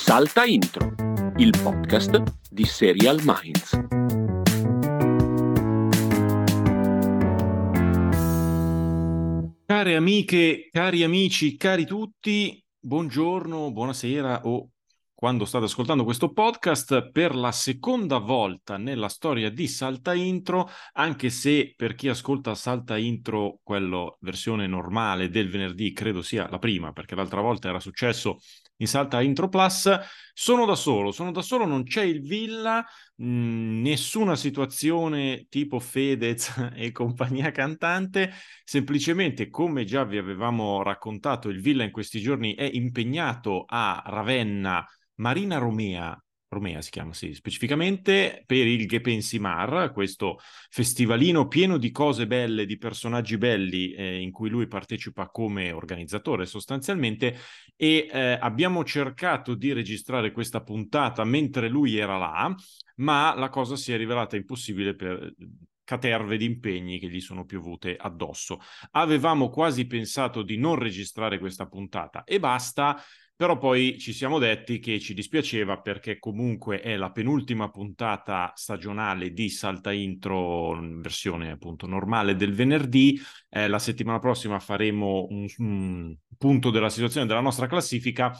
Salta Intro, il podcast di Serial Minds. Care amiche, cari amici, cari tutti, buongiorno, buonasera o quando state ascoltando questo podcast per la seconda volta nella storia di Salta Intro, anche se per chi ascolta Salta Intro, quello versione normale del venerdì, credo sia la prima, perché l'altra volta era successo in Salta Intro Plus, sono da solo, sono da solo, non c'è il Villa, mh, nessuna situazione tipo Fedez e compagnia cantante, semplicemente come già vi avevamo raccontato, il Villa in questi giorni è impegnato a Ravenna Marina Romea, Romea si chiama, sì, specificamente per il Gepensimar, questo festivalino pieno di cose belle, di personaggi belli, eh, in cui lui partecipa come organizzatore sostanzialmente, e eh, abbiamo cercato di registrare questa puntata mentre lui era là, ma la cosa si è rivelata impossibile per caterve di impegni che gli sono piovute addosso. Avevamo quasi pensato di non registrare questa puntata e basta, però poi ci siamo detti che ci dispiaceva perché comunque è la penultima puntata stagionale di Salta Intro, versione appunto normale del venerdì. Eh, la settimana prossima faremo un, un punto della situazione della nostra classifica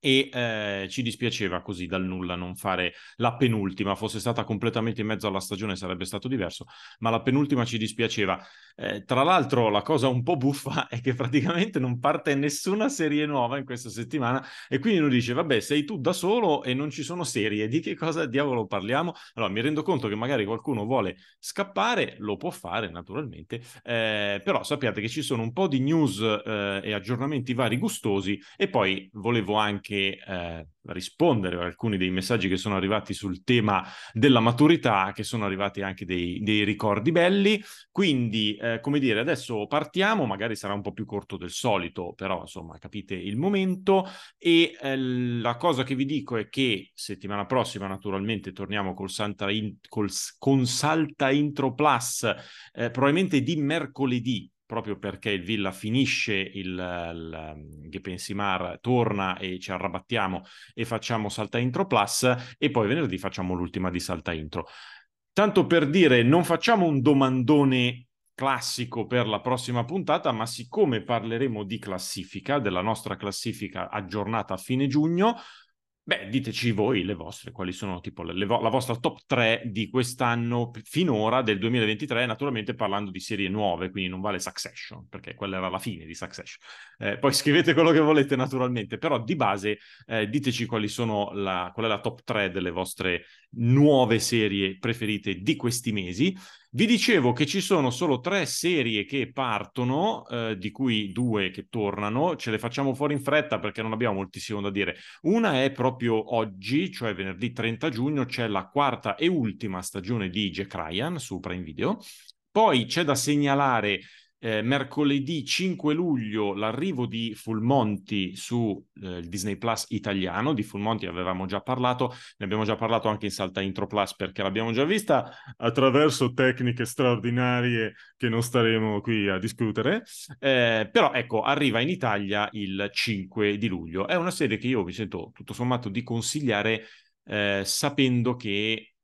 e eh, ci dispiaceva così dal nulla non fare la penultima, fosse stata completamente in mezzo alla stagione sarebbe stato diverso, ma la penultima ci dispiaceva. Eh, tra l'altro la cosa un po' buffa è che praticamente non parte nessuna serie nuova in questa settimana e quindi uno dice vabbè sei tu da solo e non ci sono serie, di che cosa diavolo parliamo? Allora mi rendo conto che magari qualcuno vuole scappare, lo può fare naturalmente, eh, però sappiate che ci sono un po' di news eh, e aggiornamenti vari gustosi e poi volevo anche anche eh, rispondere a alcuni dei messaggi che sono arrivati sul tema della maturità, che sono arrivati anche dei, dei ricordi belli. Quindi, eh, come dire, adesso partiamo, magari sarà un po' più corto del solito, però insomma capite il momento. E eh, la cosa che vi dico è che settimana prossima, naturalmente, torniamo col Santa in, col, con Salta Intro Plus, eh, probabilmente di mercoledì proprio perché il Villa finisce il, il Gepensimar, torna e ci arrabattiamo e facciamo Salta Intro Plus e poi venerdì facciamo l'ultima di Salta Intro. Tanto per dire, non facciamo un domandone classico per la prossima puntata, ma siccome parleremo di classifica, della nostra classifica aggiornata a fine giugno, Beh, diteci voi le vostre, quali sono tipo le, la vostra top 3 di quest'anno finora, del 2023, naturalmente parlando di serie nuove, quindi non vale Succession, perché quella era la fine di Succession. Eh, poi scrivete quello che volete naturalmente, però di base eh, diteci quali sono la, qual è la top 3 delle vostre nuove serie preferite di questi mesi. Vi dicevo che ci sono solo tre serie che partono, eh, di cui due che tornano, ce le facciamo fuori in fretta perché non abbiamo moltissimo da dire. Una è proprio oggi, cioè venerdì 30 giugno, c'è la quarta e ultima stagione di Jack Ryan su Prime Video. Poi c'è da segnalare eh, mercoledì 5 luglio l'arrivo di Fulmonti su eh, Disney Plus italiano. Di Fulmonti avevamo già parlato, ne abbiamo già parlato anche in Salta Intro Plus perché l'abbiamo già vista attraverso tecniche straordinarie che non staremo qui a discutere. Eh, però ecco, arriva in Italia il 5 di luglio. È una serie che io vi sento tutto sommato di consigliare eh, sapendo che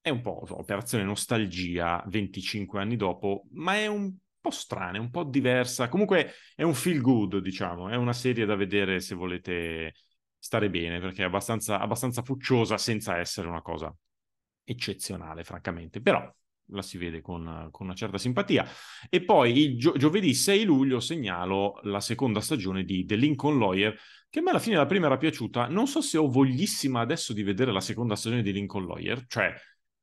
è un po' operazione nostalgia 25 anni dopo, ma è un po' strana, un po' diversa. Comunque è un feel good, diciamo, è una serie da vedere se volete stare bene, perché è abbastanza, abbastanza fucciosa senza essere una cosa eccezionale, francamente. Però la si vede con, con una certa simpatia. E poi gio- giovedì 6 luglio segnalo la seconda stagione di The Lincoln Lawyer, che a me alla fine la prima era piaciuta. Non so se ho voglissima adesso di vedere la seconda stagione di Lincoln Lawyer, cioè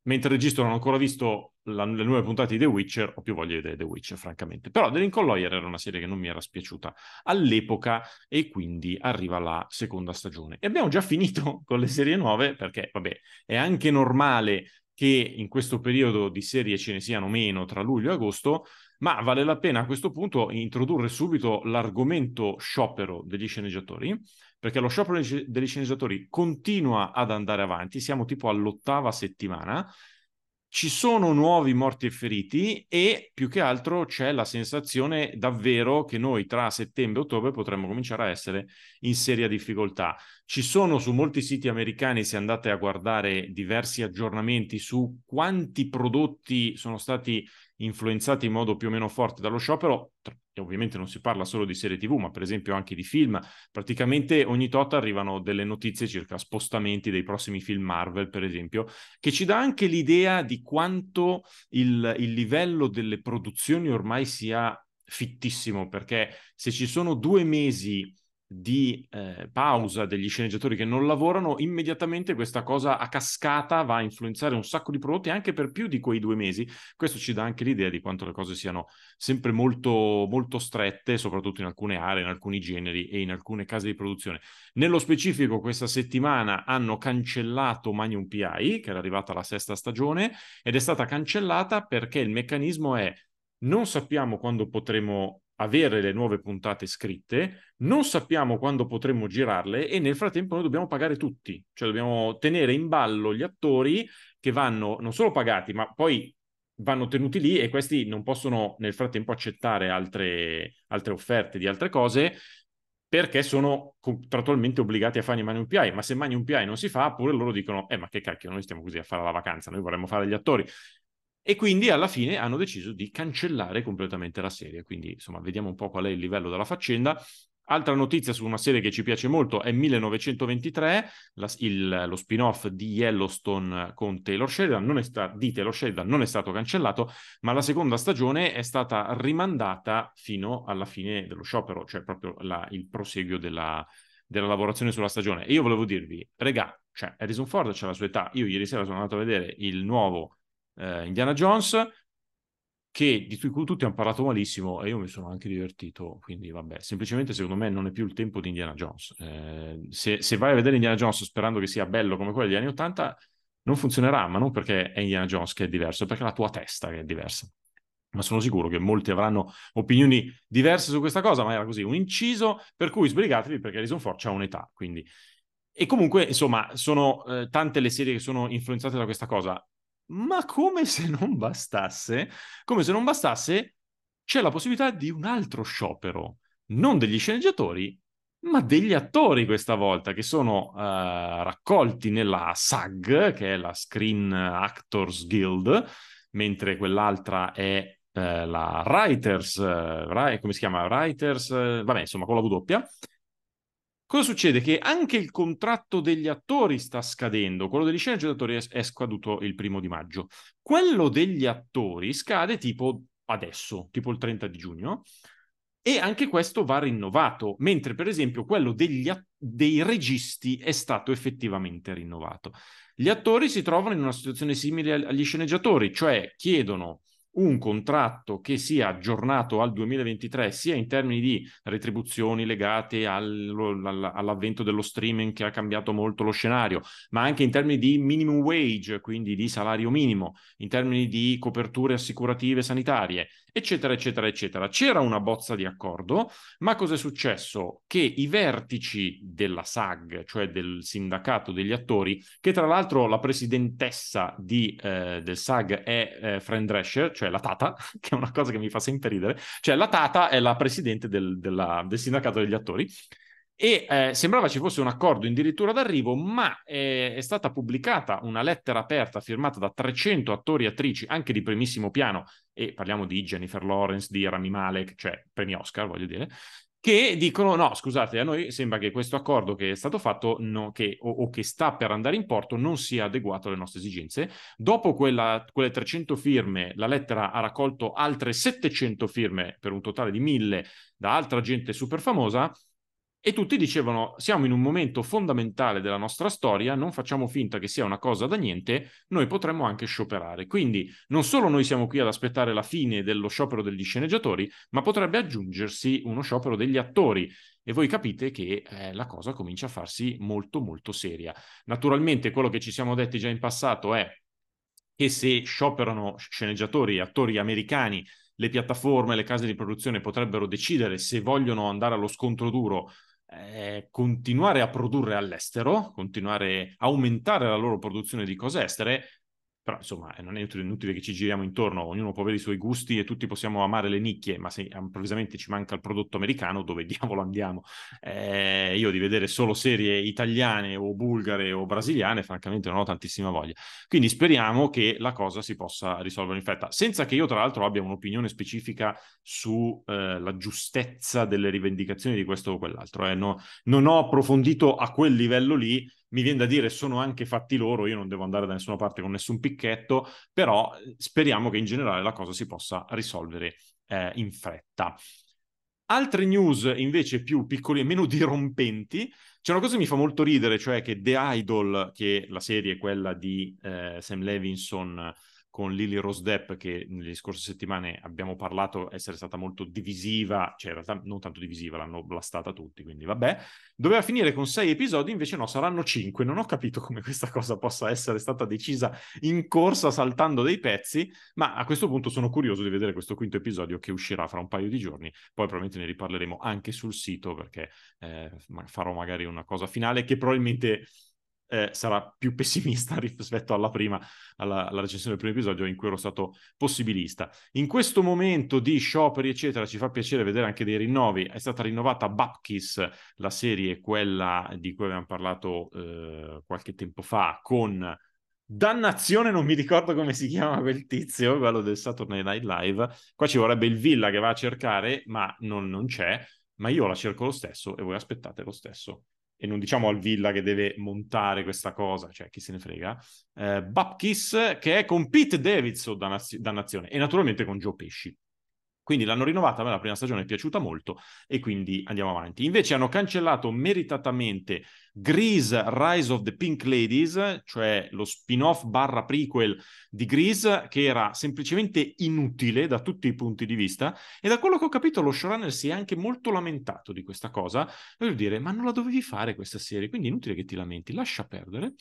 mentre registro non ho ancora visto la, le nuove puntate di The Witcher, ho più voglia di vedere The Witcher, francamente. Però The Lincoln Lawyer era una serie che non mi era spiaciuta all'epoca e quindi arriva la seconda stagione. E abbiamo già finito con le serie nuove perché, vabbè, è anche normale che in questo periodo di serie ce ne siano meno tra luglio e agosto, ma vale la pena a questo punto introdurre subito l'argomento sciopero degli sceneggiatori, perché lo sciopero degli sceneggiatori continua ad andare avanti, siamo tipo all'ottava settimana, ci sono nuovi morti e feriti e più che altro c'è la sensazione davvero che noi tra settembre e ottobre potremmo cominciare a essere in seria difficoltà. Ci sono su molti siti americani, se andate a guardare diversi aggiornamenti su quanti prodotti sono stati influenzati in modo più o meno forte dallo sciopero, e ovviamente non si parla solo di serie TV, ma per esempio anche di film, praticamente ogni tot arrivano delle notizie circa spostamenti dei prossimi film Marvel, per esempio, che ci dà anche l'idea di quanto il, il livello delle produzioni ormai sia fittissimo, perché se ci sono due mesi di eh, pausa degli sceneggiatori che non lavorano, immediatamente questa cosa a cascata va a influenzare un sacco di prodotti anche per più di quei due mesi. Questo ci dà anche l'idea di quanto le cose siano sempre molto, molto strette, soprattutto in alcune aree, in alcuni generi e in alcune case di produzione. Nello specifico, questa settimana hanno cancellato Magnum PI, che era arrivata la sesta stagione, ed è stata cancellata perché il meccanismo è non sappiamo quando potremo avere le nuove puntate scritte, non sappiamo quando potremo girarle e nel frattempo noi dobbiamo pagare tutti, cioè dobbiamo tenere in ballo gli attori che vanno non solo pagati, ma poi vanno tenuti lì e questi non possono nel frattempo accettare altre, altre offerte di altre cose perché sono contrattualmente obbligati a fare i Magnum PI, ma se Magnum PI non si fa, pure loro dicono, eh ma che cacchio, noi stiamo così a fare la vacanza, noi vorremmo fare gli attori. E quindi alla fine hanno deciso di cancellare completamente la serie. Quindi, insomma, vediamo un po' qual è il livello della faccenda. Altra notizia su una serie che ci piace molto è 1923, la, il, lo spin-off di Yellowstone con Taylor Sheridan, sta- di Taylor Sheridan non è stato cancellato, ma la seconda stagione è stata rimandata fino alla fine dello sciopero, cioè proprio la, il proseguio della, della lavorazione sulla stagione. E io volevo dirvi, regà, cioè Harrison Ford c'è la sua età, io ieri sera sono andato a vedere il nuovo eh, Indiana Jones, che, di cui tutti hanno parlato malissimo e io mi sono anche divertito, quindi vabbè, semplicemente secondo me non è più il tempo di Indiana Jones. Eh, se, se, vai a vedere Indiana Jones sperando che sia bello come quello degli anni Ottanta, non funzionerà, ma non perché è Indiana Jones che è diverso, è perché è la tua testa che è diversa. Ma sono sicuro che molti avranno opinioni diverse su questa cosa, ma era così, un inciso, per cui sbrigatevi perché Harrison Ford ha un'età, quindi... E comunque, insomma, sono eh, tante le serie che sono influenzate da questa cosa. Ma come se non bastasse, come se non bastasse, c'è la possibilità di un altro sciopero, non degli sceneggiatori, ma degli attori questa volta, che sono uh, raccolti nella SAG, che è la Screen Actors Guild, mentre quell'altra è uh, la Writers, uh, come si chiama? Writers, vabbè, insomma, con la W. Cosa succede? Che anche il contratto degli attori sta scadendo, quello degli sceneggiatori è, scaduto il primo di maggio. Quello degli attori scade tipo adesso, tipo il 30 di giugno, e anche questo va rinnovato, mentre per esempio quello degli, dei registi è stato effettivamente rinnovato. Gli attori si trovano in una situazione simile agli sceneggiatori, cioè chiedono un contratto che sia aggiornato al 2023 sia in termini di retribuzioni legate al, all'avvento dello streaming che ha cambiato molto lo scenario, ma anche in termini di minimum wage, quindi di salario minimo, in termini di coperture assicurative sanitarie, eccetera, eccetera, eccetera. C'era una bozza di accordo, ma cosa è successo? Che i vertici della SAG, cioè del sindacato degli attori, che tra l'altro la presidentessa di, eh, del SAG è eh, Fran Drescher, cioè la Tata, che è una cosa che mi fa sempre ridere, cioè la Tata è la presidente del, della, del sindacato degli attori, e eh, sembrava ci fosse un accordo addirittura d'arrivo, ma eh, è stata pubblicata una lettera aperta firmata da 300 attori e attrici, anche di primissimo piano, e parliamo di Jennifer Lawrence, di Rami Malek, cioè premi Oscar, voglio dire, che dicono no, scusate, a noi sembra che questo accordo che è stato fatto no, che, o, o, che sta per andare in porto non sia adeguato alle nostre esigenze. Dopo quella, quelle 300 firme, la lettera ha raccolto altre 700 firme per un totale di 1000 da altra gente super famosa e tutti dicevano, siamo in un momento fondamentale della nostra storia, non facciamo finta che sia una cosa da niente, noi potremmo anche scioperare. Quindi non solo noi siamo qui ad aspettare la fine dello sciopero degli sceneggiatori, ma potrebbe aggiungersi uno sciopero degli attori. E voi capite che eh, la cosa comincia a farsi molto molto seria. Naturalmente quello che ci siamo detti già in passato è che se scioperano sceneggiatori e attori americani, le piattaforme, le case di produzione potrebbero decidere se vogliono andare allo scontro duro eh, continuare a produrre all'estero, continuare a aumentare la loro produzione di cose estere, però insomma non è inutile, inutile, che ci giriamo intorno, ognuno può avere i suoi gusti e tutti possiamo amare le nicchie, ma se improvvisamente ci manca il prodotto americano, dove diavolo andiamo? Eh, io di vedere solo serie italiane o bulgare o brasiliane, francamente non ho tantissima voglia. Quindi speriamo che la cosa si possa risolvere in fretta, senza che io tra l'altro abbia un'opinione specifica sulla eh, giustezza delle rivendicazioni di questo o quell'altro. Eh. No, non ho approfondito a quel livello lì, mi viene da dire sono anche fatti loro, io non devo andare da nessuna parte con nessun picchetto, però eh, speriamo che in generale la cosa si possa risolvere eh, in fretta. Altre news invece più piccole e meno dirompenti, c'è una cosa che mi fa molto ridere, cioè che The Idol, che la serie è quella di eh, Sam Levinson con Lily Rose Depp che nelle scorse settimane abbiamo parlato essere stata molto divisiva, cioè in realtà non tanto divisiva, l'hanno blastata tutti, quindi vabbè. Doveva finire con sei episodi, invece no, saranno cinque. Non ho capito come questa cosa possa essere stata decisa in corsa saltando dei pezzi, ma a questo punto sono curioso di vedere questo quinto episodio che uscirà fra un paio di giorni. Poi probabilmente ne riparleremo anche sul sito perché eh, farò magari una cosa finale che probabilmente eh, sarà più pessimista rispetto alla prima, alla, alla, recensione del primo episodio in cui ero stato possibilista. In questo momento di scioperi, eccetera, ci fa piacere vedere anche dei rinnovi. È stata rinnovata Bapkis, la serie, quella di cui abbiamo parlato eh, qualche tempo fa, con Dannazione, non mi ricordo come si chiama quel tizio, quello del Saturday Night Live. Qua ci vorrebbe il Villa che va a cercare, ma non, non c'è. Ma io la cerco lo stesso e voi aspettate lo stesso e non diciamo al Villa che deve montare questa cosa, cioè chi se ne frega, eh, Bapkis che è con Pete Davidson da, naz- da nazione e naturalmente con Joe Pesci. Quindi l'hanno rinnovata, a me la prima stagione è piaciuta molto e quindi andiamo avanti. Invece hanno cancellato meritatamente Grease Rise of the Pink Ladies, cioè lo spin-off barra prequel di Grease, che era semplicemente inutile da tutti i punti di vista e da quello che ho capito lo showrunner si è anche molto lamentato di questa cosa. Voglio dire, ma non la dovevi fare questa serie, quindi è inutile che ti lamenti, lascia perdere.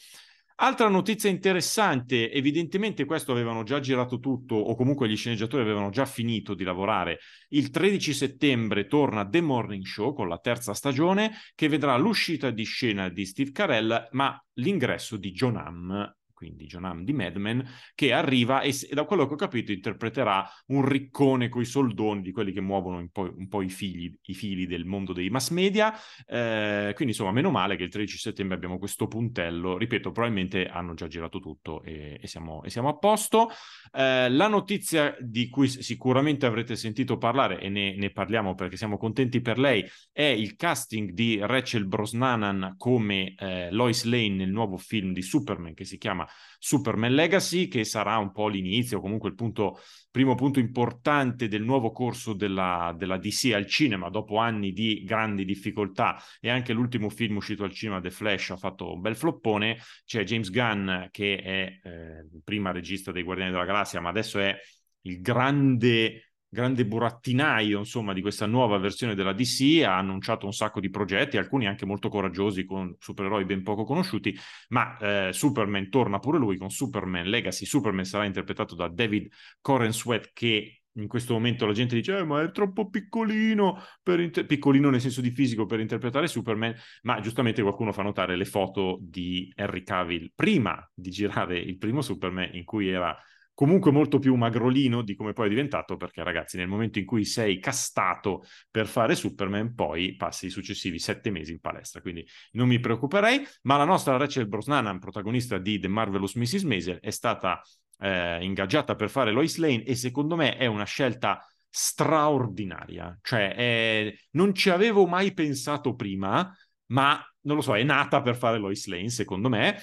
Altra notizia interessante, evidentemente questo avevano già girato tutto o comunque gli sceneggiatori avevano già finito di lavorare. Il 13 settembre torna The Morning Show con la terza stagione che vedrà l'uscita di scena di Steve Carell ma l'ingresso di John Hamm quindi John Hamm di Mad Men, che arriva e, e, da quello che ho capito interpreterà un riccone coi soldoni di quelli che muovono un po', un po i, fili, i, fili, del mondo dei mass media. Eh, quindi insomma, meno male che il 13 settembre abbiamo questo puntello. Ripeto, probabilmente hanno già girato tutto e, e, siamo, e siamo, a posto. Eh, la notizia di cui sicuramente avrete sentito parlare e ne, ne, parliamo perché siamo contenti per lei è il casting di Rachel Brosnanan come eh, Lois Lane nel nuovo film di Superman che si chiama Superman Legacy, che sarà un po' l'inizio, comunque il punto, primo punto importante del nuovo corso della, della DC al cinema, dopo anni di grandi difficoltà e anche l'ultimo film uscito al cinema, The Flash, ha fatto un bel floppone. C'è James Gunn, che è eh, prima regista dei Guardiani della Galassia, ma adesso è il grande grande burattinaio, insomma, di questa nuova versione della DC, ha annunciato un sacco di progetti, alcuni anche molto coraggiosi con supereroi ben poco conosciuti, ma eh, Superman torna pure lui con Superman Legacy. Superman sarà interpretato da David Corenswet che in questo momento la gente dice eh, ma è troppo piccolino, inter- piccolino nel senso di fisico per interpretare Superman, ma giustamente qualcuno fa notare le foto di Henry Cavill prima di girare il primo Superman in cui era comunque molto più magrolino di come poi è diventato, perché ragazzi, nel momento in cui sei castato per fare Superman, poi passi i successivi sette mesi in palestra, quindi non mi preoccuperei, ma la nostra Rachel Brosnanan, protagonista di The Marvelous Mrs. Maisel, è stata eh, ingaggiata per fare Lois Lane e secondo me è una scelta straordinaria, cioè è... non ci avevo mai pensato prima, ma non lo so, è nata per fare Lois Lane, secondo me,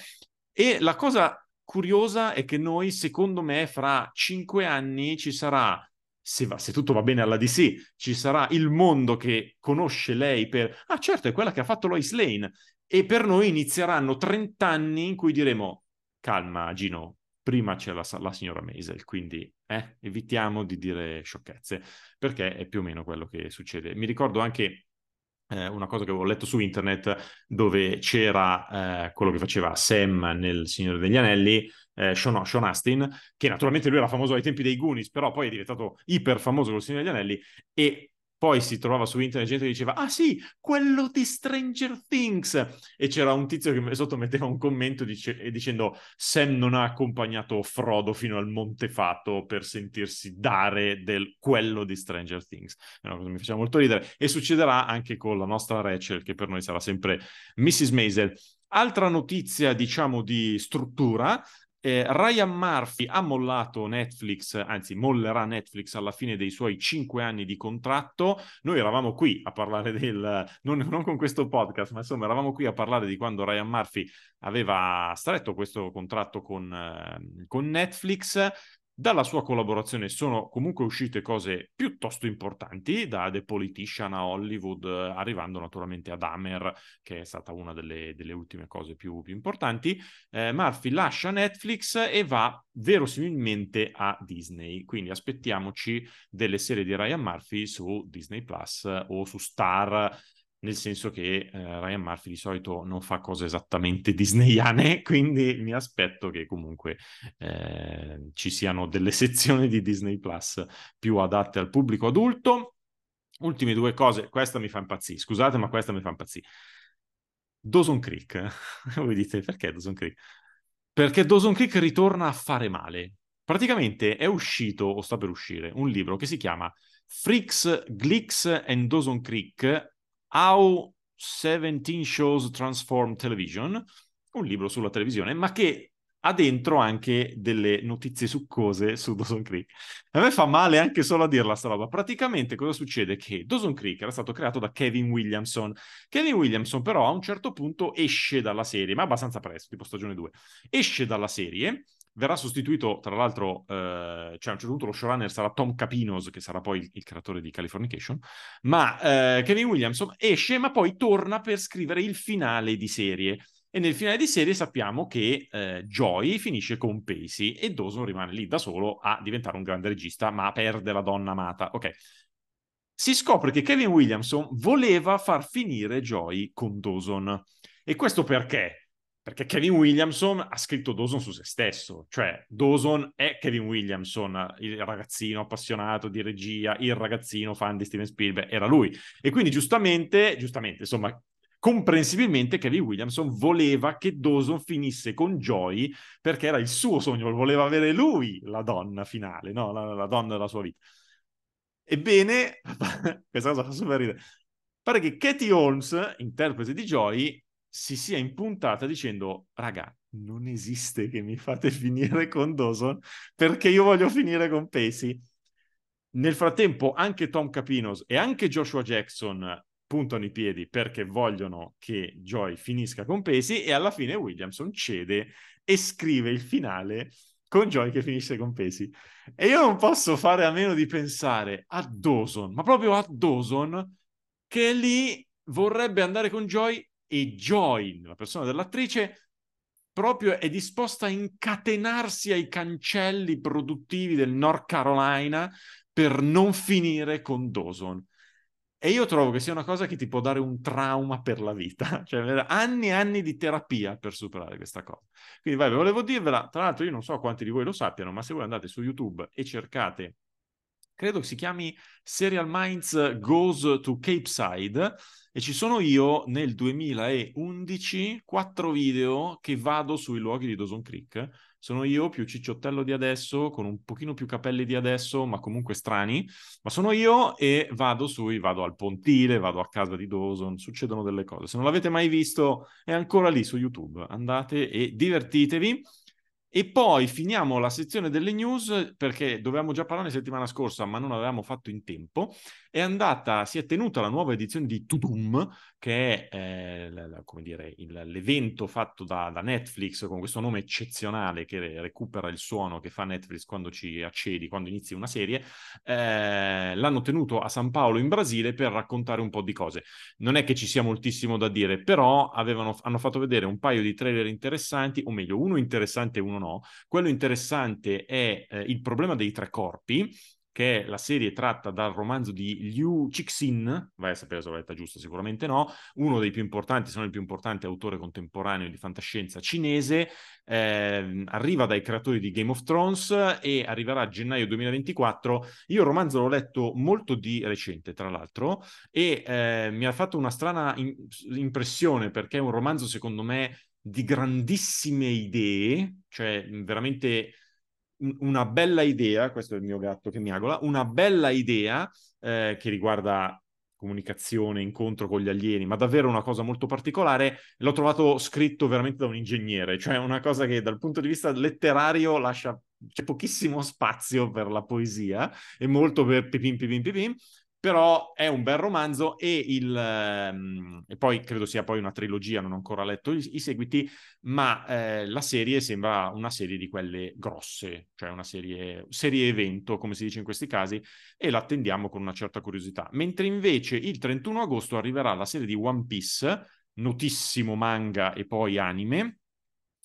e la cosa curiosa è che noi, secondo me, fra cinque anni ci sarà, se, va, se, tutto va bene alla DC, ci sarà il mondo che conosce lei per... Ah, certo, è quella che ha fatto Lois Lane. E per noi inizieranno 30 anni in cui diremo, calma Gino, prima c'è la, la signora Maisel, quindi eh, evitiamo di dire sciocchezze, perché è più o meno quello che succede. Mi ricordo anche una cosa che avevo letto su internet dove c'era eh, quello che faceva Sam nel Signore degli Anelli, eh, Sean, Sean, Astin, che naturalmente lui era famoso ai tempi dei Goonies, però poi è diventato iper famoso col Signore degli Anelli e poi si trovava su internet gente che diceva ah sì, quello di Stranger Things. E c'era un tizio che sotto metteva un commento dice- dicendo Sam non ha accompagnato Frodo fino al Monte Fato per sentirsi dare del quello di Stranger Things. È una cosa che mi faceva molto ridere. E succederà anche con la nostra Rachel che per noi sarà sempre Mrs. Maisel. Altra notizia, diciamo, di struttura, eh, Ryan Murphy ha mollato Netflix, anzi mollerà Netflix alla fine dei suoi cinque anni di contratto. Noi eravamo qui a parlare del, non, non, con questo podcast, ma insomma eravamo qui a parlare di quando Ryan Murphy aveva stretto questo contratto con, eh, con Netflix. Dalla sua collaborazione sono comunque uscite cose piuttosto importanti, da The Politician a Hollywood, arrivando naturalmente ad Hammer, che è stata una delle, delle ultime cose più, più importanti. Eh, Murphy lascia Netflix e va verosimilmente a Disney, quindi aspettiamoci delle serie di Ryan Murphy su Disney Plus o su Star nel senso che eh, Ryan Murphy di solito non fa cose esattamente disneyane, quindi mi aspetto che comunque eh, ci siano delle sezioni di Disney Plus più adatte al pubblico adulto. Ultime due cose, questa mi fa impazzire, scusate ma questa mi fa impazzire. Dawson Creek, voi dite perché Dawson Creek? Perché Dawson Creek ritorna a fare male. Praticamente è uscito, o sta per uscire, un libro che si chiama Freaks, Glicks and Dawson Creek, How 17 Shows Transform Television, un libro sulla televisione, ma che ha dentro anche delle notizie succose su Dawson Creek. A me fa male anche solo a dirla sta roba. Praticamente cosa succede? Che Dawson Creek era stato creato da Kevin Williamson. Kevin Williamson però a un certo punto esce dalla serie, ma abbastanza presto, tipo stagione 2. Esce dalla serie verrà sostituito, tra l'altro, eh, cioè a un certo punto lo showrunner sarà Tom Capinos, che sarà poi il, il creatore di Californication, ma eh, Kevin Williamson esce, ma poi torna per scrivere il finale di serie. E nel finale di serie sappiamo che eh, Joy finisce con Pacey e Dawson rimane lì da solo a diventare un grande regista, ma perde la donna amata. Ok. Si scopre che Kevin Williamson voleva far finire Joy con Dawson. E questo perché? Perché Kevin Williamson ha scritto Dawson su se stesso, cioè Dawson è Kevin Williamson, il ragazzino appassionato di regia, il ragazzino fan di Steven Spielberg, era lui. E quindi giustamente, giustamente, insomma, comprensibilmente Kevin Williamson voleva che Dawson finisse con Joy perché era il suo sogno, voleva avere lui la donna finale, no? la, la donna della sua vita. Ebbene, questa cosa fa super ridere. Pare che Katie Holmes, interprete di Joy, si sia impuntata dicendo, raga, non esiste che mi fate finire con Dawson perché io voglio finire con Pacey. Nel frattempo anche Tom Capinos e anche Joshua Jackson puntano i piedi perché vogliono che Joy finisca con Pacey e alla fine Williamson cede e scrive il finale con Joy che finisce con Pacey. E io non posso fare a meno di pensare a Dawson, ma proprio a Dawson che lì vorrebbe andare con Joy e Joy, la persona dell'attrice, proprio è disposta a incatenarsi ai cancelli produttivi del North Carolina per non finire con Dawson. E io trovo che sia una cosa che ti può dare un trauma per la vita, cioè anni e anni di terapia per superare questa cosa. Quindi vai, volevo dirvela, tra l'altro io non so quanti di voi lo sappiano, ma se voi andate su YouTube e cercate, credo si chiami Serial Minds Goes to Cape Side, e ci sono io nel 2011 quattro video che vado sui luoghi di Dawson Creek. Sono io più cicciottello di adesso, con un pochino più capelli di adesso, ma comunque strani. Ma sono io e vado sui, vado al pontile, vado a casa di Dawson, succedono delle cose. Se non l'avete mai visto, è ancora lì su YouTube. Andate e divertitevi. E poi finiamo la sezione delle news perché dovevamo già parlare settimana scorsa, ma non avevamo fatto in tempo. È andata, si è tenuta la nuova edizione di Tudum, che è eh, come dire, il, l'evento fatto da, da, Netflix con questo nome eccezionale che recupera il suono che fa Netflix quando ci accedi, quando inizi una serie. Eh, l'hanno tenuto a San Paolo in Brasile per raccontare un po' di cose. Non è che ci sia moltissimo da dire, però avevano, hanno fatto vedere un paio di trailer interessanti, o meglio, uno interessante e uno no. Quello interessante è eh, il problema dei tre corpi che è la serie tratta dal romanzo di Liu Cixin, vai a sapere se l'ho letta giusta, sicuramente no, uno dei più importanti, se non il più importante autore contemporaneo di fantascienza cinese, eh, arriva dai creatori di Game of Thrones e arriverà a gennaio 2024. Io il romanzo l'ho letto molto di recente, tra l'altro, e eh, mi ha fatto una strana in- impressione perché è un romanzo, secondo me, di grandissime idee, cioè veramente una bella idea, questo è il mio gatto che miagola, una bella idea eh, che riguarda comunicazione, incontro con gli alieni, ma davvero una cosa molto particolare. L'ho trovato scritto veramente da un ingegnere, cioè una cosa che dal punto di vista letterario lascia c'è pochissimo spazio per la poesia e molto per pipim pipim pipim, però è un bel romanzo e, il, ehm, e poi credo sia poi una trilogia, non ho ancora letto i, i seguiti, ma eh, la serie sembra una serie di quelle grosse, cioè una serie, serie evento, come si dice in questi casi, e l'attendiamo con una certa curiosità. Mentre invece il 31 agosto arriverà la serie di One Piece, notissimo manga e poi anime,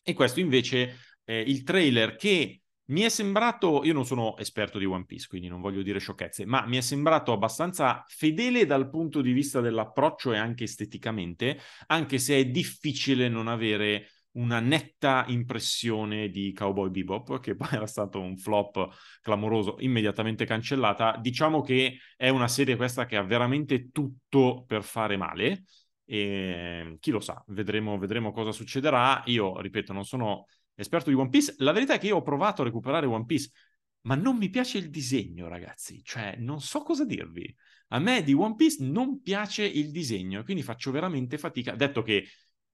e questo invece è il trailer che mi è sembrato, io non sono esperto di One Piece, quindi non voglio dire sciocchezze, ma mi è sembrato abbastanza fedele dal punto di vista dell'approccio e anche esteticamente, anche se è difficile non avere una netta impressione di Cowboy Bebop, che poi era stato un flop clamoroso, immediatamente cancellata. Diciamo che è una serie questa che ha veramente tutto per fare male. E chi lo sa, vedremo, vedremo cosa succederà. Io, ripeto, non sono esperto di One Piece. La verità è che io ho provato a recuperare One Piece, ma non mi piace il disegno, ragazzi. Cioè, non so cosa dirvi. A me di One Piece non piace il disegno quindi faccio veramente fatica. Detto che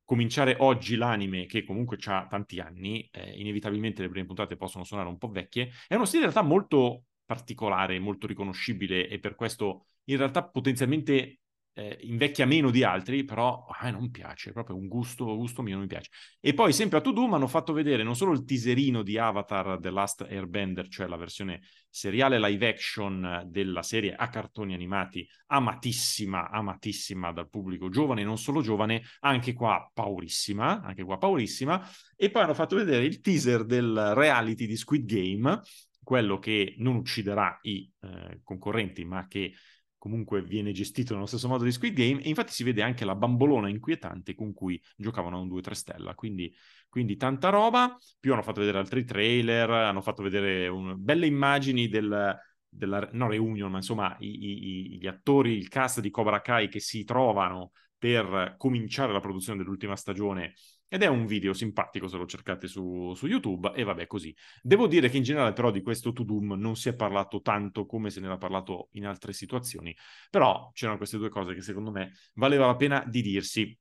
cominciare oggi l'anime, che comunque ha tanti anni, eh, inevitabilmente le prime puntate possono suonare un po' vecchie, è uno stile in realtà molto particolare, molto riconoscibile e per questo in realtà potenzialmente eh, invecchia meno di altri, però a me non piace, proprio un gusto, gusto mio non mi piace. E poi sempre a To Doom hanno fatto vedere non solo il teaserino di Avatar The Last Airbender, cioè la versione seriale live action della serie a cartoni animati, amatissima, amatissima dal pubblico giovane non solo giovane, anche qua paurissima, anche qua paurissima, e poi hanno fatto vedere il teaser del reality di Squid Game, quello che non ucciderà i eh, concorrenti, ma che comunque viene gestito nello stesso modo di Squid Game e infatti si vede anche la bambolona inquietante con cui giocavano a un 2-3 stella, quindi, quindi, tanta roba, più hanno fatto vedere altri trailer, hanno fatto vedere un, belle immagini del, della, no reunion, ma insomma i, i, gli attori, il cast di Cobra Kai che si trovano per cominciare la produzione dell'ultima stagione ed è un video simpatico se lo cercate su, su, YouTube e vabbè così. Devo dire che in generale però di questo To Doom non si è parlato tanto come se ne era parlato in altre situazioni, però c'erano queste due cose che secondo me valeva la pena di dirsi.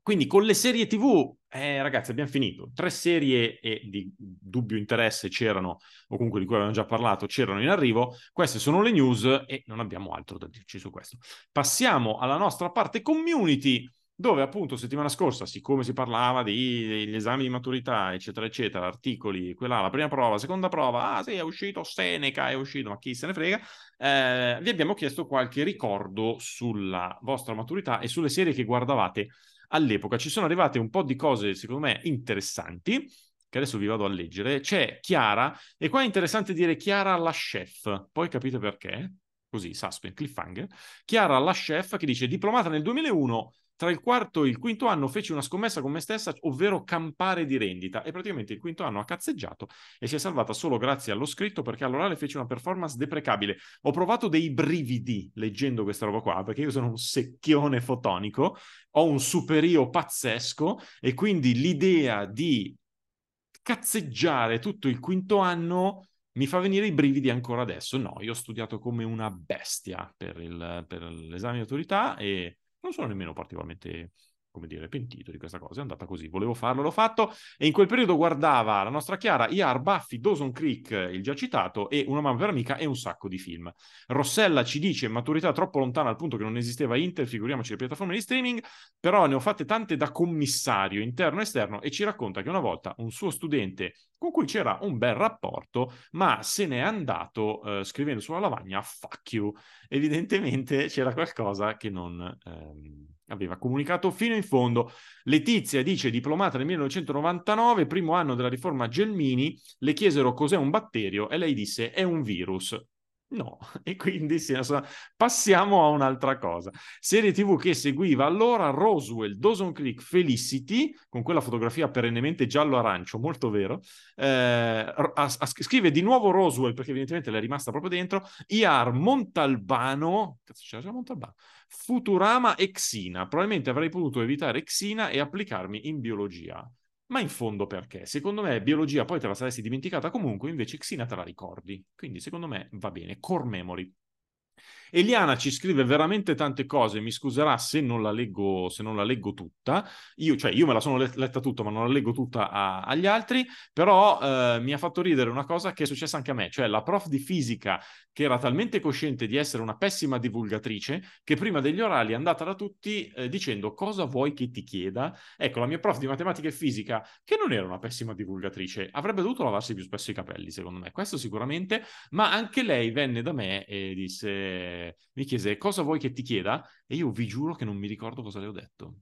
Quindi con le serie TV, eh, ragazzi, abbiamo finito. Tre serie di dubbio interesse c'erano, o comunque di cui avevamo già parlato, c'erano in arrivo. Queste sono le news e non abbiamo altro da dirci su questo. Passiamo alla nostra parte community dove appunto settimana scorsa, siccome si parlava degli esami di maturità, eccetera, eccetera, articoli, quella, la prima prova, la seconda prova, ah sì, è uscito Seneca, è uscito, ma chi se ne frega, eh, vi abbiamo chiesto qualche ricordo sulla vostra maturità e sulle serie che guardavate all'epoca. Ci sono arrivate un po' di cose, secondo me, interessanti, che adesso vi vado a leggere. C'è Chiara, e qua è interessante dire Chiara la chef, poi capite perché? Così, suspense, cliffhanger. Chiara la chef che dice, diplomata nel 2001 tra il quarto e il quinto anno feci una scommessa con me stessa, ovvero campare di rendita. E praticamente il quinto anno ha cazzeggiato e si è salvata solo grazie allo scritto perché all'orale fece una performance deprecabile. Ho provato dei brividi leggendo questa roba qua, perché io sono un secchione fotonico, ho un superio pazzesco e quindi l'idea di cazzeggiare tutto il quinto anno mi fa venire i brividi ancora adesso. No, io ho studiato come una bestia per, il, per l'esame di autorità e non sono nemmeno particolarmente come dire, pentito di questa cosa, è andata così, volevo farlo, l'ho fatto, e in quel periodo guardava la nostra Chiara, IAR, Buffy, Dawson Creek, il già citato, e Una mamma per amica e un sacco di film. Rossella ci dice, maturità troppo lontana al punto che non esisteva Inter, figuriamoci le piattaforme di streaming, però ne ho fatte tante da commissario interno e esterno, e ci racconta che una volta un suo studente con cui c'era un bel rapporto, ma se n'è andato eh, scrivendo sulla lavagna fuck you. Evidentemente c'era qualcosa che non... Ehm aveva comunicato fino in fondo. Letizia dice, diplomata nel 1999, primo anno della riforma Gelmini, le chiesero cos'è un batterio e lei disse è un virus. No, e quindi sì, passiamo a un'altra cosa. Serie TV che seguiva allora Roswell, Dawson Creek, Felicity, con quella fotografia perennemente giallo-arancio, molto vero. Eh, scrive di nuovo Roswell, perché evidentemente l'è rimasta proprio dentro. IAR Montalbano, cazzo c'era già Montalbano, Futurama e Xina. Probabilmente avrei potuto evitare Xina e applicarmi in biologia. Ma in fondo perché? Secondo me biologia poi te la saresti dimenticata comunque, invece Xina te la ricordi. Quindi secondo me va bene. Core memory. Eliana ci scrive veramente tante cose, mi scuserà se non la leggo, non la leggo tutta. Io, cioè, io me la sono letta tutta, ma non la leggo tutta a, agli altri, però eh, mi ha fatto ridere una cosa che è successa anche a me, cioè la prof di fisica che era talmente cosciente di essere una pessima divulgatrice che prima degli orali è andata da tutti eh, dicendo cosa vuoi che ti chieda. Ecco, la mia prof di matematica e fisica, che non era una pessima divulgatrice, avrebbe dovuto lavarsi più spesso i capelli, secondo me, questo sicuramente, ma anche lei venne da me e disse mi chiese cosa vuoi che ti chieda e io vi giuro che non mi ricordo cosa le ho detto.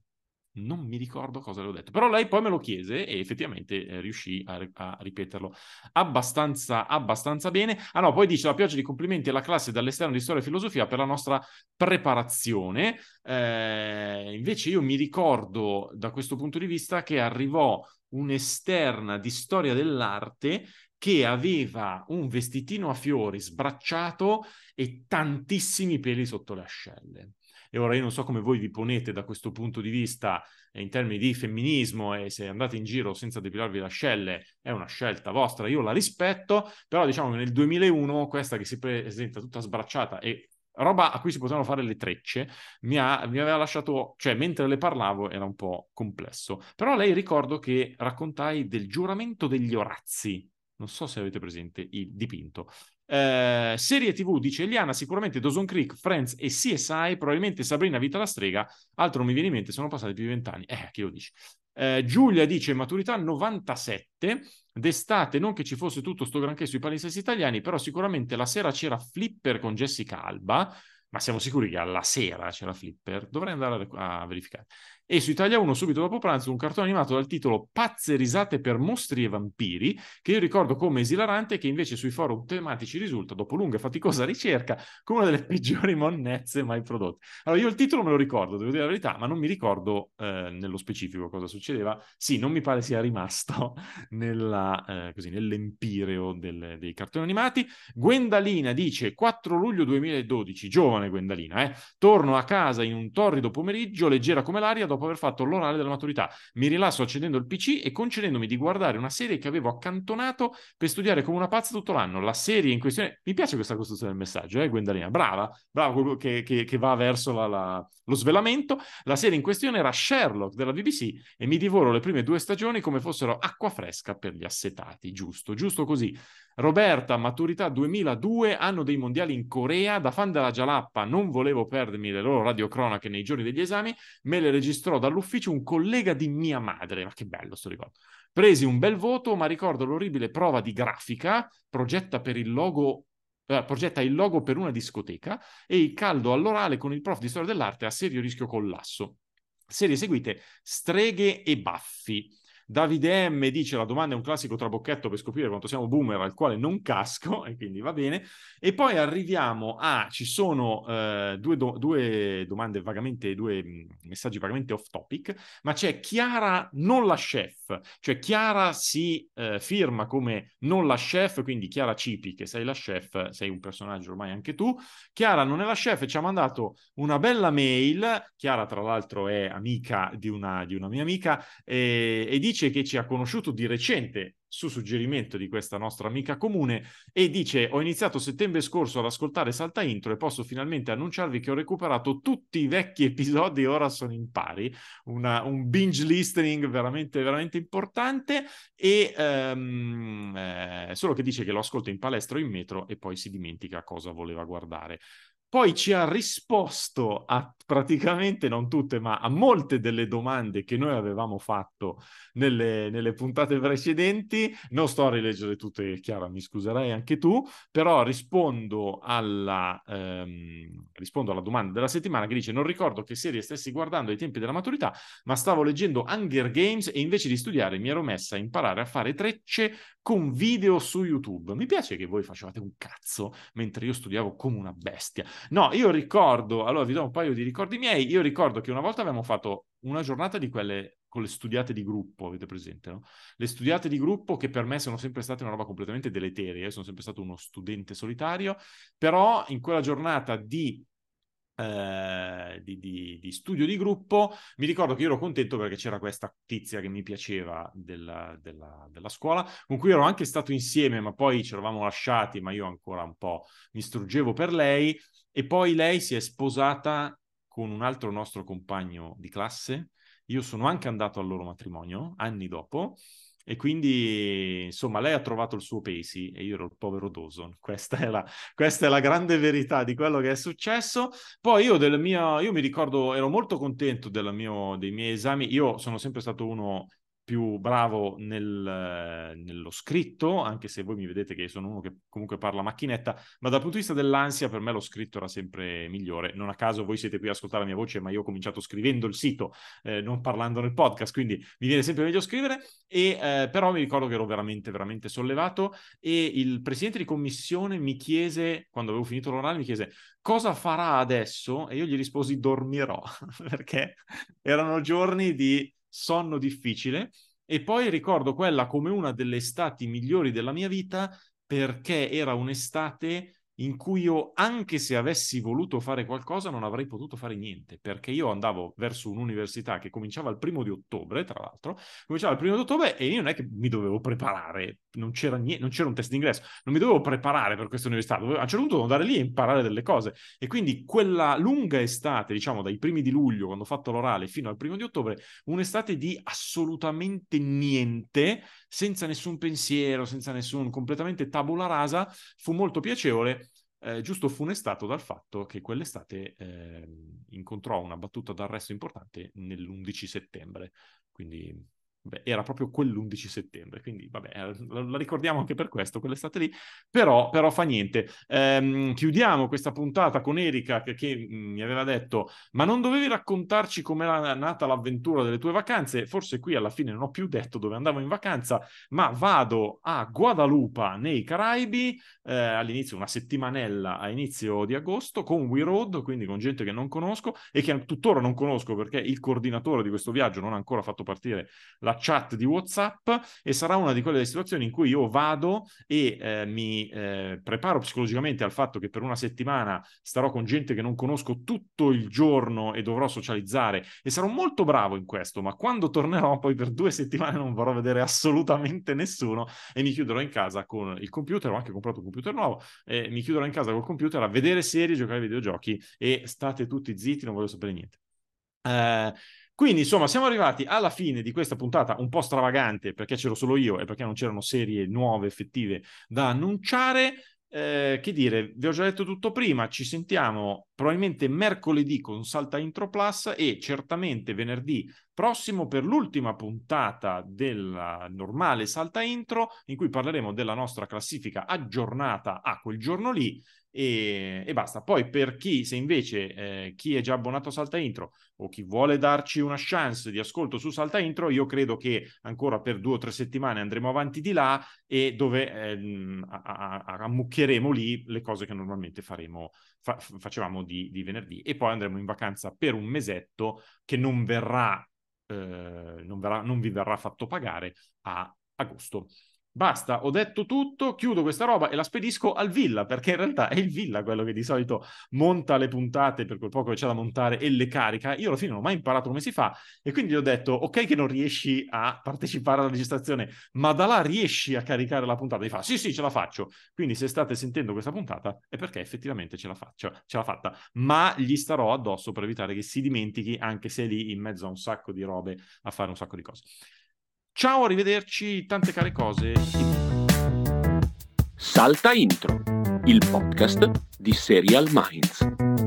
Non mi ricordo cosa le ho detto, però lei poi me lo chiese e effettivamente eh, riuscì a, a, ripeterlo abbastanza, abbastanza bene. Ah no, poi dice la pioggia di complimenti alla classe dall'esterno di storia e filosofia per la nostra preparazione. Eh, invece io mi ricordo da questo punto di vista che arrivò un'esterna di storia dell'arte che aveva un vestitino a fiori sbracciato e tantissimi peli sotto le ascelle. E ora io non so come voi vi ponete da questo punto di vista eh, in termini di femminismo e se andate in giro senza depilarvi le ascelle è una scelta vostra, io la rispetto, però diciamo che nel 2001 questa che si presenta tutta sbracciata e roba a cui si potevano fare le trecce, mi, ha, mi, aveva lasciato, cioè mentre le parlavo era un po' complesso. Però lei ricordo che raccontai del giuramento degli Orazzi, non so se avete presente il dipinto. Eh, serie TV, dice Eliana, sicuramente Dawson Creek, Friends e CSI, probabilmente Sabrina Vita la strega, altro non mi viene in mente, sono passati più di vent'anni. Eh, chi lo dice? Eh, Giulia dice maturità 97, d'estate non che ci fosse tutto sto granché sui palinsesti italiani, però sicuramente la sera c'era Flipper con Jessica Alba, ma siamo sicuri che alla sera c'era Flipper? Dovrei andare a, a verificare e su Italia 1 subito dopo pranzo un cartone animato dal titolo Pazze risate per mostri e vampiri, che io ricordo come esilarante che invece sui forum tematici risulta, dopo lunga e faticosa ricerca, come una delle peggiori monnezze mai prodotte. Allora io il titolo me lo ricordo, devo dire la verità, ma non mi ricordo eh, nello specifico cosa succedeva. Sì, non mi pare sia rimasto nella, eh, così, nell'empireo del, dei cartoni animati. Gwendalina dice 4 luglio 2012, giovane Gwendalina, eh, torno a casa in un torrido pomeriggio, leggera come l'aria, dopo aver fatto l'orale della maturità. Mi rilasso accendendo il PC e concedendomi di guardare una serie che avevo accantonato per studiare come una pazza tutto l'anno. La serie in questione... Mi piace questa costruzione del messaggio, eh, Gwendalina? Brava, brava, che, che, che va verso la, la, lo svelamento. La serie in questione era Sherlock della BBC e mi divoro le prime due stagioni come fossero acqua fresca per gli assetati. Giusto, giusto così. Roberta, maturità 2002, anno dei mondiali in Corea. Da fan della Jalappa non volevo perdermi le loro radiocronache nei giorni degli esami, me le registrò dall'ufficio un collega di mia madre. Ma che bello sto ricordo. Presi un bel voto, ma ricordo l'orribile prova di grafica, progetta per il logo eh, progetta il logo per una discoteca e il caldo all'orale con il prof di storia dell'arte a serio rischio collasso. Serie seguite Streghe e Baffi. Davide M dice la domanda è un classico trabocchetto per scoprire quanto siamo boomer al quale non casco e quindi va bene. E poi arriviamo a, ci sono eh, due, do, due, domande vagamente, due mm, messaggi vagamente off topic, ma c'è Chiara non la chef, cioè Chiara si eh, firma come non la chef, quindi Chiara Cipi che sei la chef, sei un personaggio ormai anche tu. Chiara non è la chef ci ha mandato una bella mail, Chiara tra l'altro è amica di una, di una mia amica e, e dice dice che ci ha conosciuto di recente su suggerimento di questa nostra amica comune e dice ho iniziato settembre scorso ad ascoltare Salta Intro e posso finalmente annunciarvi che ho recuperato tutti i vecchi episodi e ora sono in pari, Una, un binge listening veramente, veramente importante e um, eh, solo che dice che lo ascolta in palestra o in metro e poi si dimentica cosa voleva guardare. Poi ci ha risposto a praticamente non tutte, ma a molte delle domande che noi avevamo fatto nelle, nelle puntate precedenti. Non sto a rileggere tutte, Chiara, mi scuserai anche tu, però rispondo alla, ehm, rispondo alla domanda della settimana che dice non ricordo che serie stessi guardando ai tempi della maturità, ma stavo leggendo Hunger Games e invece di studiare mi ero messa a imparare a fare trecce con video su YouTube. Mi piace che voi facevate un cazzo mentre io studiavo come una bestia. No, io ricordo, allora vi do un paio di ricordi miei, io ricordo che una volta avevamo fatto una giornata di quelle con le studiate di gruppo, avete presente, no? Le studiate di gruppo che per me sono sempre state una roba completamente deleteria, sono sempre stato uno studente solitario, però in quella giornata di eh, di, di, di, studio di gruppo, mi ricordo che io ero contento perché c'era questa tizia che mi piaceva della, della, della, scuola, con cui ero anche stato insieme, ma poi ci eravamo lasciati, ma io ancora un po' mi struggevo per lei, e poi lei si è sposata con un altro nostro compagno di classe. Io sono anche andato al loro matrimonio anni dopo e quindi, insomma, lei ha trovato il suo Pacey e io ero il povero Dawson. Questa è la, questa è la grande verità di quello che è successo. Poi io, del mio, io mi ricordo, ero molto contento mio, dei miei esami. Io sono sempre stato uno più bravo nel, nello scritto, anche se voi mi vedete che sono uno che comunque parla macchinetta, ma dal punto di vista dell'ansia per me lo scritto era sempre migliore. Non a caso voi siete qui a ascoltare la mia voce, ma io ho cominciato scrivendo il sito, eh, non parlando nel podcast, quindi mi viene sempre meglio scrivere, e, eh, però mi ricordo che ero veramente, veramente sollevato e il presidente di commissione mi chiese, quando avevo finito l'orale, mi chiese cosa farà adesso? E io gli risposi dormirò, perché erano giorni di sonno difficile. E poi ricordo quella come una delle estati migliori della mia vita perché era un'estate in cui io, anche se avessi voluto fare qualcosa, non avrei potuto fare niente, perché io andavo verso un'università che cominciava il primo di ottobre, tra l'altro, cominciava il primo di ottobre e io non è che mi dovevo preparare, non c'era, niente, non c'era un test d'ingresso, non mi dovevo preparare per questa università, dovevo, a un certo punto andare lì e imparare delle cose. E quindi quella lunga estate, diciamo dai primi di luglio, quando ho fatto l'orale, fino al primo di ottobre, un'estate di assolutamente niente, senza nessun pensiero, senza nessun, completamente tabula rasa, fu molto piacevole eh, giusto funestato dal fatto che quell'estate eh, incontrò una battuta d'arresto importante nell'11 settembre. Quindi Beh, era proprio quell'11 settembre, quindi vabbè, eh, la ricordiamo anche per questo, quell'estate lì, però, però fa niente. Ehm, chiudiamo questa puntata con Erika che, che, mm, mi aveva detto, ma non dovevi raccontarci com'era nata l'avventura delle tue vacanze? Forse qui alla fine non ho più detto dove andavo in vacanza, ma vado a Guadalupe nei Caraibi, eh, all'inizio una settimanella a inizio di agosto con We Road, quindi con gente che non conosco e che tuttora non conosco perché il coordinatore di questo viaggio non ha ancora fatto partire la chat di WhatsApp e sarà una di quelle situazioni in cui io vado e eh, mi eh, preparo psicologicamente al fatto che per una settimana starò con gente che non conosco tutto il giorno e dovrò socializzare e sarò molto bravo in questo, ma quando tornerò poi per due settimane non vorrò vedere assolutamente nessuno e mi chiuderò in casa con il computer, ho anche comprato un computer nuovo, e mi chiuderò in casa col computer a vedere serie, giocare ai videogiochi e state tutti zitti, non voglio sapere niente. Uh, quindi, insomma, siamo arrivati alla fine di questa puntata un po' stravagante perché c'ero solo io e perché non c'erano serie nuove, effettive da annunciare. Eh, che dire, vi ho già detto tutto prima, ci sentiamo probabilmente mercoledì con Salta Intro Plus e certamente venerdì prossimo per l'ultima puntata della normale Salta Intro in cui parleremo della nostra classifica aggiornata a quel giorno lì e, e basta. Poi per chi, se invece eh, chi è già abbonato a Salta Intro o chi vuole darci una chance di ascolto su Salta Intro, io credo che ancora per due o tre settimane andremo avanti di là e dove eh, ammucchieremo lì le cose che normalmente faremo, fa- facevamo di, di venerdì e poi andremo in vacanza per un mesetto che non verrà, eh, non, verrà, non vi verrà fatto pagare a agosto. Basta, ho detto tutto, chiudo questa roba e la spedisco al Villa, perché in realtà è il Villa quello che di solito monta le puntate per quel poco che c'è da montare e le carica. Io alla fine non ho mai imparato come si fa e quindi ho detto, ok che non riesci a partecipare alla registrazione, ma da là riesci a caricare la puntata. E fa, sì sì, ce la faccio. Quindi se state sentendo questa puntata è perché effettivamente ce la faccio, ce l'ha fatta. Ma gli starò addosso per evitare che si dimentichi, anche se lì in mezzo a un sacco di robe a fare un sacco di cose. Ciao, arrivederci, tante care cose. Salta Intro, il podcast di Serial Minds.